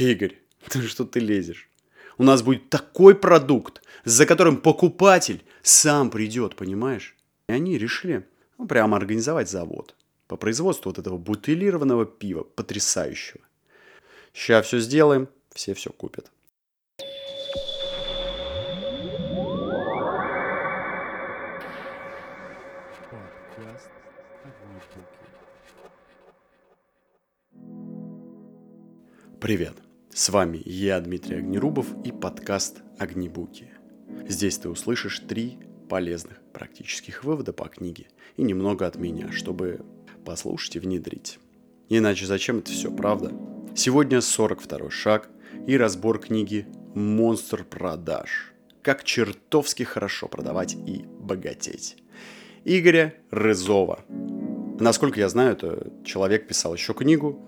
Игорь, ты что ты лезешь? У нас будет такой продукт, за которым покупатель сам придет, понимаешь? И они решили ну, прямо организовать завод по производству вот этого бутылированного пива, потрясающего. Сейчас все сделаем, все все купят. Привет! С вами я, Дмитрий Огнерубов и подкаст «Огнебуки». Здесь ты услышишь три полезных практических вывода по книге и немного от меня, чтобы послушать и внедрить. Иначе зачем это все, правда? Сегодня 42 шаг и разбор книги «Монстр продаж». Как чертовски хорошо продавать и богатеть. Игоря Рызова. Насколько я знаю, это человек писал еще книгу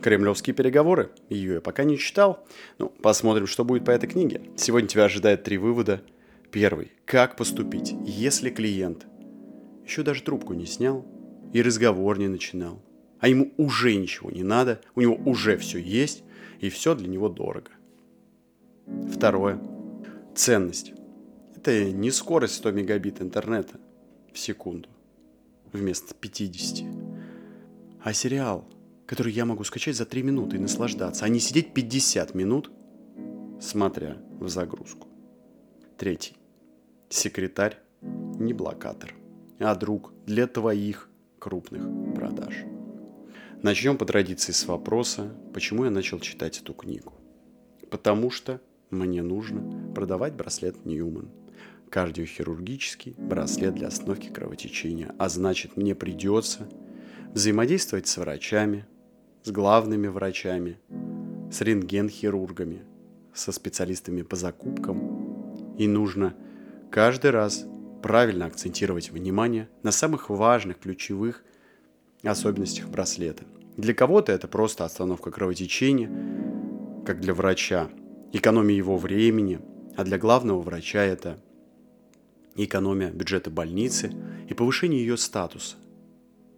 Кремлевские переговоры. Ее я пока не читал. Ну, посмотрим, что будет по этой книге. Сегодня тебя ожидает три вывода. Первый. Как поступить, если клиент еще даже трубку не снял и разговор не начинал, а ему уже ничего не надо, у него уже все есть, и все для него дорого. Второе. Ценность. Это не скорость 100 мегабит интернета в секунду вместо 50, а сериал – который я могу скачать за 3 минуты и наслаждаться, а не сидеть 50 минут, смотря в загрузку. Третий. Секретарь не блокатор, а друг для твоих крупных продаж. Начнем по традиции с вопроса, почему я начал читать эту книгу. Потому что мне нужно продавать браслет Ньюман. Кардиохирургический браслет для остановки кровотечения. А значит, мне придется взаимодействовать с врачами, с главными врачами, с рентген-хирургами, со специалистами по закупкам. И нужно каждый раз правильно акцентировать внимание на самых важных, ключевых особенностях браслета. Для кого-то это просто остановка кровотечения, как для врача, экономия его времени, а для главного врача это экономия бюджета больницы и повышение ее статуса –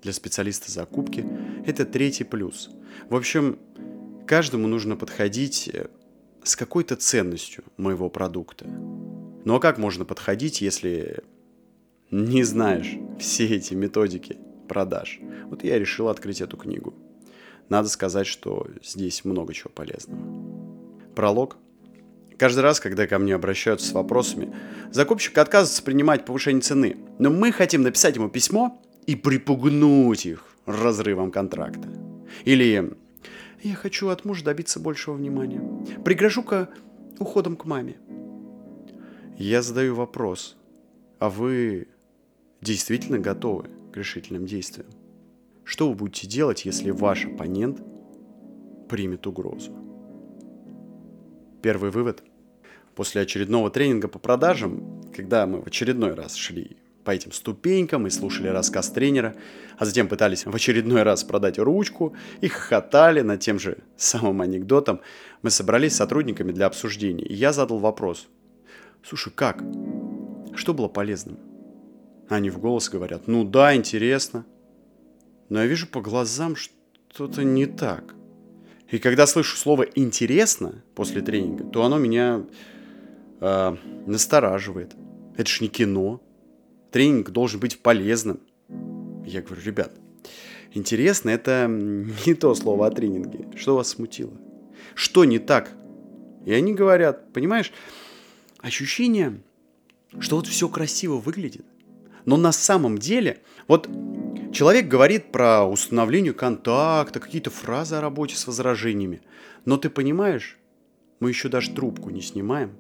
для специалиста закупки – это третий плюс. В общем, каждому нужно подходить э, с какой-то ценностью моего продукта. Ну а как можно подходить, если не знаешь все эти методики продаж? Вот я решил открыть эту книгу. Надо сказать, что здесь много чего полезного. Пролог. Каждый раз, когда ко мне обращаются с вопросами, закупщик отказывается принимать повышение цены, но мы хотим написать ему письмо, и припугнуть их разрывом контракта. Или «Я хочу от мужа добиться большего внимания. Пригрожу-ка уходом к маме». Я задаю вопрос, а вы действительно готовы к решительным действиям? Что вы будете делать, если ваш оппонент примет угрозу? Первый вывод. После очередного тренинга по продажам, когда мы в очередной раз шли по этим ступенькам и слушали рассказ тренера, а затем пытались в очередной раз продать ручку и хохотали над тем же самым анекдотом, мы собрались с сотрудниками для обсуждения, и я задал вопрос. «Слушай, как? Что было полезным?» Они в голос говорят, «Ну да, интересно». Но я вижу по глазам что-то не так. И когда слышу слово «интересно» после тренинга, то оно меня э, настораживает. Это ж не кино, тренинг должен быть полезным. Я говорю, ребят, интересно, это не то слово о тренинге. Что вас смутило? Что не так? И они говорят, понимаешь, ощущение, что вот все красиво выглядит, но на самом деле, вот человек говорит про установление контакта, какие-то фразы о работе с возражениями, но ты понимаешь, мы еще даже трубку не снимаем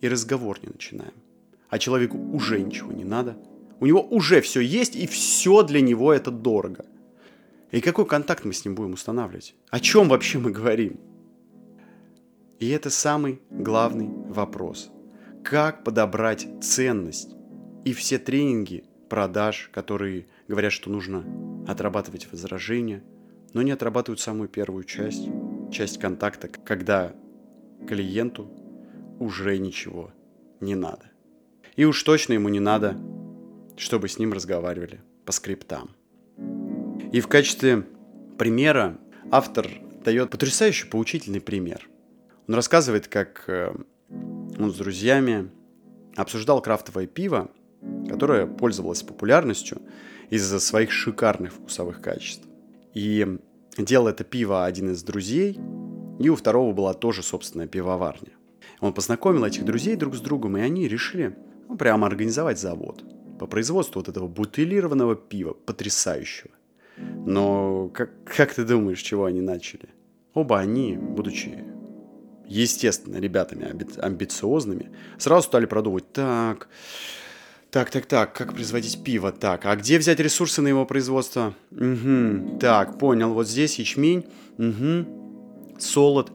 и разговор не начинаем. А человеку уже ничего не надо – у него уже все есть, и все для него это дорого. И какой контакт мы с ним будем устанавливать? О чем вообще мы говорим? И это самый главный вопрос. Как подобрать ценность? И все тренинги продаж, которые говорят, что нужно отрабатывать возражения, но не отрабатывают самую первую часть, часть контакта, когда клиенту уже ничего не надо. И уж точно ему не надо чтобы с ним разговаривали по скриптам. И в качестве примера автор дает потрясающий поучительный пример. Он рассказывает, как э, он с друзьями обсуждал крафтовое пиво, которое пользовалось популярностью из-за своих шикарных вкусовых качеств. И делал это пиво один из друзей, и у второго была тоже собственная пивоварня. Он познакомил этих друзей друг с другом, и они решили ну, прямо организовать завод по производству вот этого бутылированного пива, потрясающего. Но как, как ты думаешь, чего они начали? Оба они, будучи, естественно, ребятами амби- амбициозными, сразу стали продумывать, так, так, так, так, как производить пиво? Так, а где взять ресурсы на его производство? Угу, так, понял, вот здесь ячмень, угу, солод.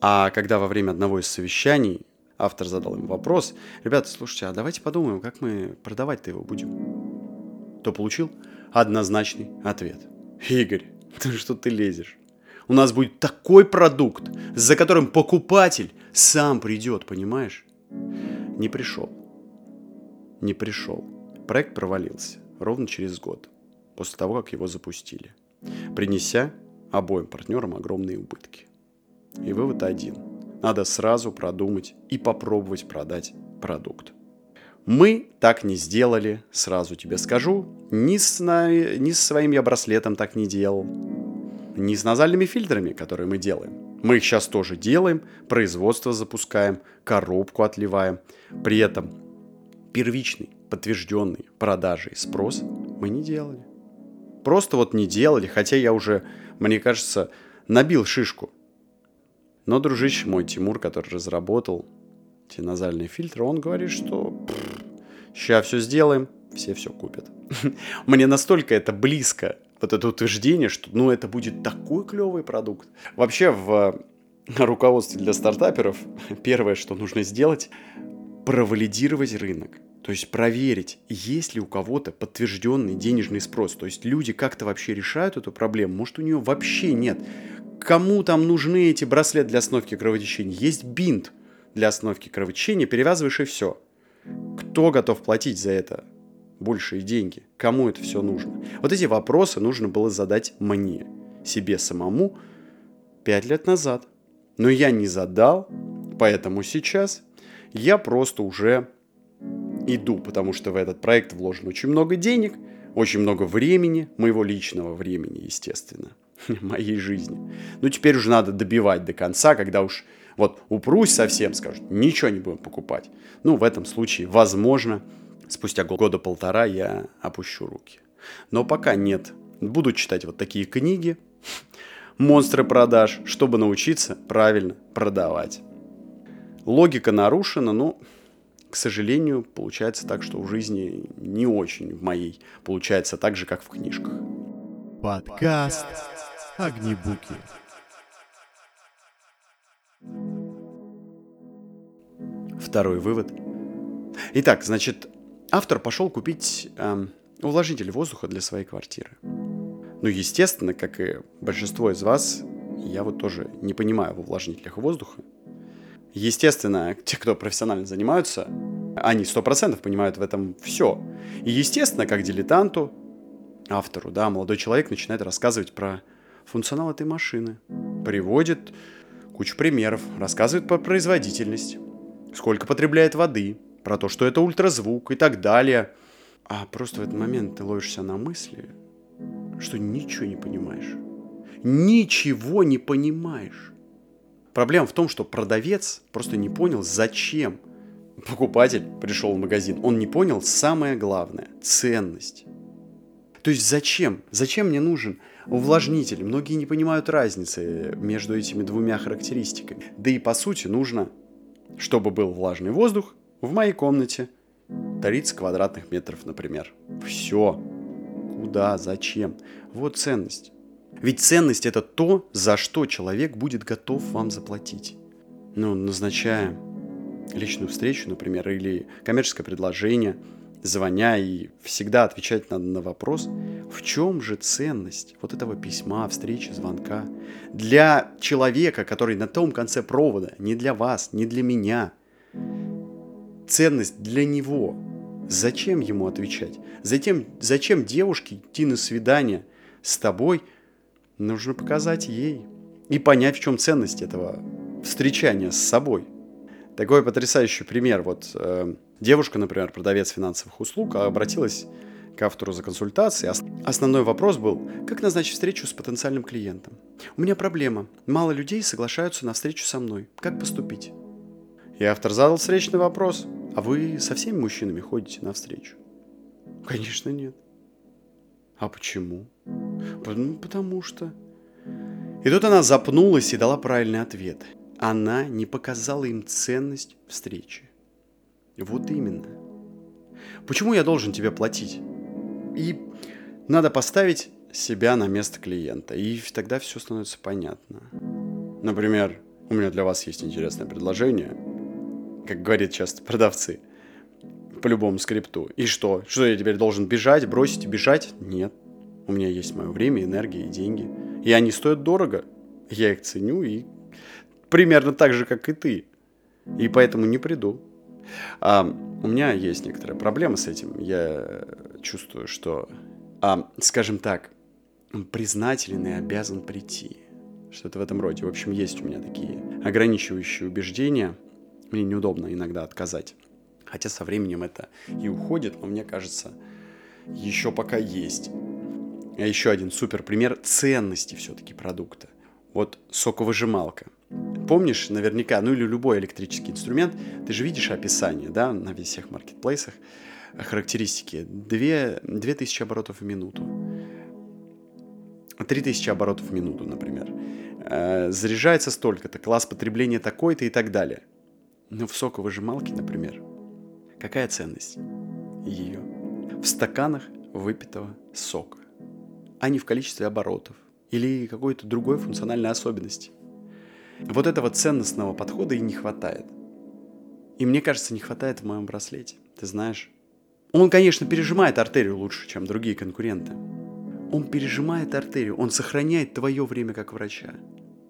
А когда во время одного из совещаний автор задал им вопрос, ребята, слушайте, а давайте подумаем, как мы продавать-то его будем? То получил однозначный ответ. Игорь, ты что ты лезешь? У нас будет такой продукт, за которым покупатель сам придет, понимаешь? Не пришел. Не пришел. Проект провалился ровно через год, после того, как его запустили, принеся обоим партнерам огромные убытки. И вывод один. Надо сразу продумать и попробовать продать продукт. Мы так не сделали, сразу тебе скажу. Ни с, на... ни с своим я браслетом так не делал. Ни с назальными фильтрами, которые мы делаем. Мы их сейчас тоже делаем, производство запускаем, коробку отливаем. При этом первичный, подтвержденный продажи и спрос мы не делали. Просто вот не делали, хотя я уже, мне кажется, набил шишку. Но дружище мой Тимур, который разработал эти назальные фильтры, он говорит, что сейчас все сделаем, все все купят. Мне настолько это близко, вот это утверждение, что ну это будет такой клевый продукт. Вообще в руководстве для стартаперов первое, что нужно сделать, провалидировать рынок. То есть проверить, есть ли у кого-то подтвержденный денежный спрос. То есть люди как-то вообще решают эту проблему. Может, у нее вообще нет. Кому там нужны эти браслеты для остановки кровотечения? Есть бинт для остановки кровотечения, перевязываешь и все. Кто готов платить за это большие деньги? Кому это все нужно? Вот эти вопросы нужно было задать мне, себе самому, пять лет назад. Но я не задал, поэтому сейчас я просто уже иду, потому что в этот проект вложено очень много денег, очень много времени, моего личного времени, естественно, моей жизни. Ну, теперь уже надо добивать до конца, когда уж вот упрусь совсем, скажут, ничего не будем покупать. Ну, в этом случае, возможно, спустя года полтора я опущу руки. Но пока нет. Буду читать вот такие книги, монстры продаж, чтобы научиться правильно продавать. Логика нарушена, но, к сожалению, получается так, что в жизни не очень в моей получается так же, как в книжках. Подкаст Огнебуки. Второй вывод. Итак, значит, автор пошел купить эм, увлажнитель воздуха для своей квартиры. Ну, естественно, как и большинство из вас, я вот тоже не понимаю в увлажнителях воздуха. Естественно, те, кто профессионально занимаются, они сто процентов понимают в этом все. И естественно, как дилетанту, автору, да, молодой человек начинает рассказывать про функционал этой машины, приводит кучу примеров, рассказывает про производительность, сколько потребляет воды, про то, что это ультразвук и так далее. А просто в этот момент ты ловишься на мысли, что ничего не понимаешь. Ничего не понимаешь. Проблема в том, что продавец просто не понял, зачем покупатель пришел в магазин. Он не понял самое главное – ценность. То есть зачем? Зачем мне нужен увлажнитель? Многие не понимают разницы между этими двумя характеристиками. Да и по сути нужно, чтобы был влажный воздух в моей комнате 30 квадратных метров, например. Все. Куда? Зачем? Вот ценность. Ведь ценность это то, за что человек будет готов вам заплатить. Ну, назначая личную встречу, например, или коммерческое предложение, звоня и всегда отвечать надо на вопрос, в чем же ценность вот этого письма, встречи, звонка для человека, который на том конце провода, не для вас, не для меня. Ценность для него. Зачем ему отвечать? Затем, зачем девушке идти на свидание с тобой – нужно показать ей и понять, в чем ценность этого встречания с собой. Такой потрясающий пример. Вот э, девушка, например, продавец финансовых услуг, обратилась к автору за консультацией. Основной вопрос был, как назначить встречу с потенциальным клиентом. У меня проблема. Мало людей соглашаются на встречу со мной. Как поступить? И автор задал встречный вопрос. А вы со всеми мужчинами ходите на встречу? Конечно, нет. А почему? Потому что... И тут она запнулась и дала правильный ответ. Она не показала им ценность встречи. Вот именно. Почему я должен тебе платить? И надо поставить себя на место клиента, и тогда все становится понятно. Например, у меня для вас есть интересное предложение, как говорят часто продавцы, по любому скрипту. И что? Что я теперь должен бежать, бросить и бежать? Нет. У меня есть мое время, энергия и деньги. И они стоят дорого. Я их ценю и примерно так же, как и ты. И поэтому не приду. А, у меня есть некоторая проблема с этим. Я чувствую, что, а, скажем так, признателен и обязан прийти. Что-то в этом роде. В общем, есть у меня такие ограничивающие убеждения. Мне неудобно иногда отказать. Хотя со временем это и уходит, но мне кажется, еще пока есть. А еще один супер пример ценности все-таки продукта. Вот соковыжималка – помнишь наверняка, ну или любой электрический инструмент, ты же видишь описание, да, на всех маркетплейсах, характеристики. 2, 2000 оборотов в минуту. 3000 оборотов в минуту, например. Э, заряжается столько-то, класс потребления такой-то и так далее. Но в соковыжималке, например, какая ценность ее? В стаканах выпитого сока, а не в количестве оборотов или какой-то другой функциональной особенности. Вот этого ценностного подхода и не хватает. И мне кажется, не хватает в моем браслете. Ты знаешь? Он, конечно, пережимает артерию лучше, чем другие конкуренты. Он пережимает артерию, он сохраняет твое время как врача.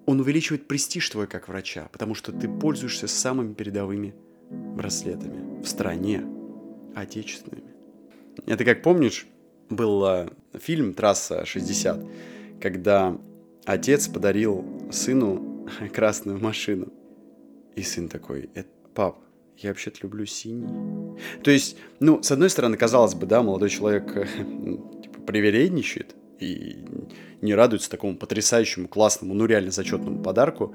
Он увеличивает престиж твой как врача, потому что ты пользуешься самыми передовыми браслетами в стране, отечественными. Это как помнишь, был э, фильм «Трасса 60», когда отец подарил сыну красную машину. И сын такой, «Э, пап, я вообще-то люблю синий. То есть, ну, с одной стороны, казалось бы, да, молодой человек э, типа, привередничает и не радуется такому потрясающему, классному, ну, реально зачетному подарку.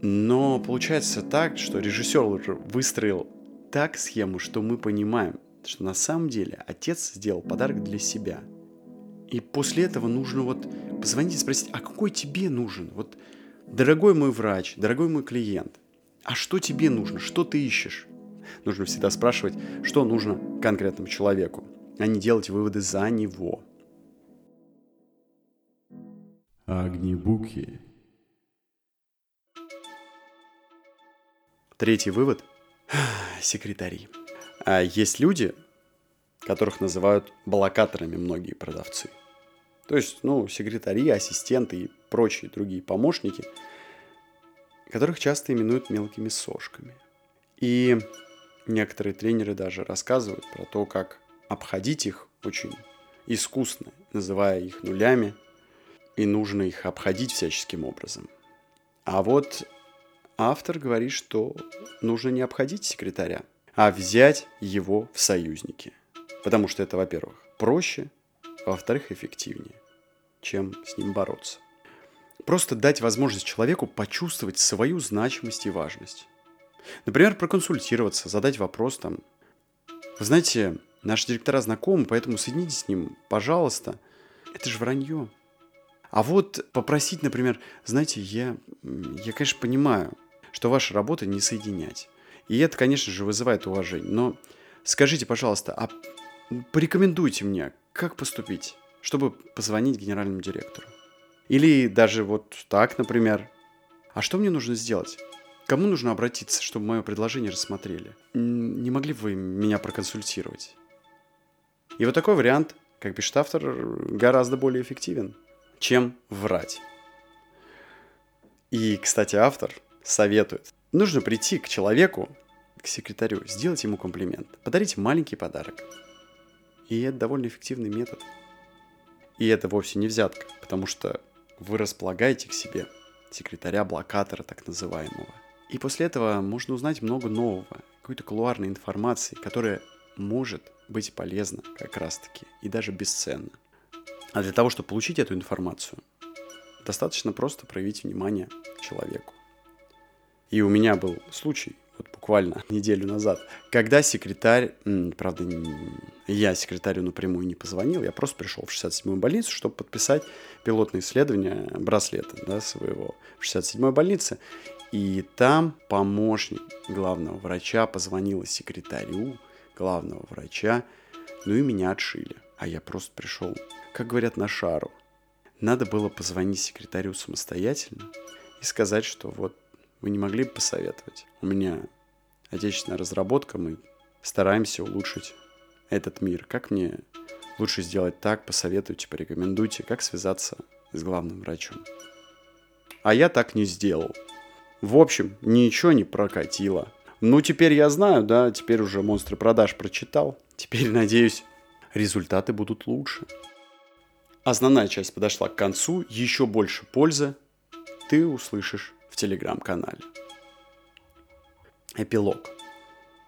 Но получается так, что режиссер выстроил так схему, что мы понимаем, что на самом деле отец сделал подарок для себя. И после этого нужно вот позвонить и спросить, а какой тебе нужен? Вот Дорогой мой врач, дорогой мой клиент, а что тебе нужно, что ты ищешь? Нужно всегда спрашивать, что нужно конкретному человеку, а не делать выводы за него. Огнебуки. Третий вывод – секретари. А есть люди, которых называют блокаторами многие продавцы – то есть, ну, секретари, ассистенты и прочие другие помощники, которых часто именуют мелкими сошками. И некоторые тренеры даже рассказывают про то, как обходить их очень искусно, называя их нулями, и нужно их обходить всяческим образом. А вот автор говорит, что нужно не обходить секретаря, а взять его в союзники. Потому что это, во-первых, проще, а во-вторых, эффективнее, чем с ним бороться. Просто дать возможность человеку почувствовать свою значимость и важность. Например, проконсультироваться, задать вопрос там. Вы знаете, наши директора знакомы, поэтому соедините с ним, пожалуйста. Это же вранье. А вот попросить, например, знаете, я, я, конечно, понимаю, что ваша работа не соединять. И это, конечно же, вызывает уважение. Но скажите, пожалуйста, а порекомендуйте мне, как поступить, чтобы позвонить генеральному директору. Или даже вот так, например. А что мне нужно сделать? Кому нужно обратиться, чтобы мое предложение рассмотрели? Не могли бы вы меня проконсультировать? И вот такой вариант, как пишет автор, гораздо более эффективен, чем врать. И, кстати, автор советует. Нужно прийти к человеку, к секретарю, сделать ему комплимент, подарить маленький подарок – и это довольно эффективный метод. И это вовсе не взятка, потому что вы располагаете к себе секретаря, блокатора так называемого. И после этого можно узнать много нового, какой-то кулуарной информации, которая может быть полезна как раз-таки и даже бесценна. А для того, чтобы получить эту информацию, достаточно просто проявить внимание человеку. И у меня был случай, вот буквально неделю назад, когда секретарь, правда, я секретарю напрямую не позвонил, я просто пришел в 67-ю больницу, чтобы подписать пилотное исследование браслета да, своего в 67-й больнице. И там помощник главного врача позвонила секретарю главного врача, ну и меня отшили. А я просто пришел, как говорят, на шару. Надо было позвонить секретарю самостоятельно и сказать, что вот вы не могли бы посоветовать? У меня отечественная разработка, мы стараемся улучшить этот мир. Как мне лучше сделать так? Посоветуйте, порекомендуйте, как связаться с главным врачом. А я так не сделал. В общем, ничего не прокатило. Ну, теперь я знаю, да, теперь уже монстры продаж прочитал. Теперь, надеюсь, результаты будут лучше. Основная часть подошла к концу, еще больше пользы ты услышишь телеграм-канале. Эпилог.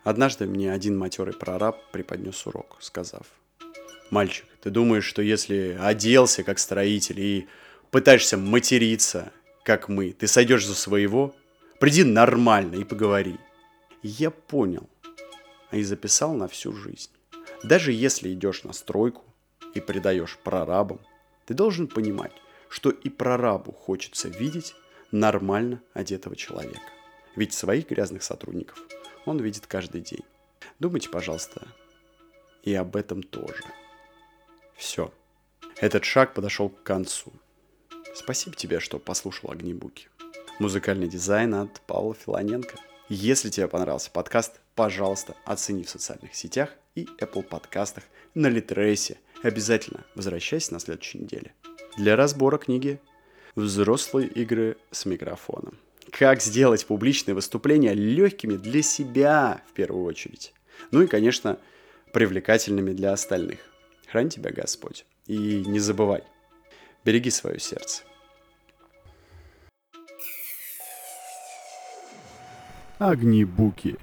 Однажды мне один матерый прораб преподнес урок, сказав, «Мальчик, ты думаешь, что если оделся как строитель и пытаешься материться, как мы, ты сойдешь за своего? Приди нормально и поговори». я понял, а и записал на всю жизнь. Даже если идешь на стройку и предаешь прорабам, ты должен понимать, что и прорабу хочется видеть нормально одетого человека. Ведь своих грязных сотрудников он видит каждый день. Думайте, пожалуйста, и об этом тоже. Все. Этот шаг подошел к концу. Спасибо тебе, что послушал Огнебуки. Музыкальный дизайн от Павла Филоненко. Если тебе понравился подкаст, пожалуйста, оцени в социальных сетях и Apple подкастах на Литресе. Обязательно возвращайся на следующей неделе для разбора книги взрослые игры с микрофоном. Как сделать публичные выступления легкими для себя в первую очередь. Ну и, конечно, привлекательными для остальных. Храни тебя Господь. И не забывай, береги свое сердце. Огнебуки.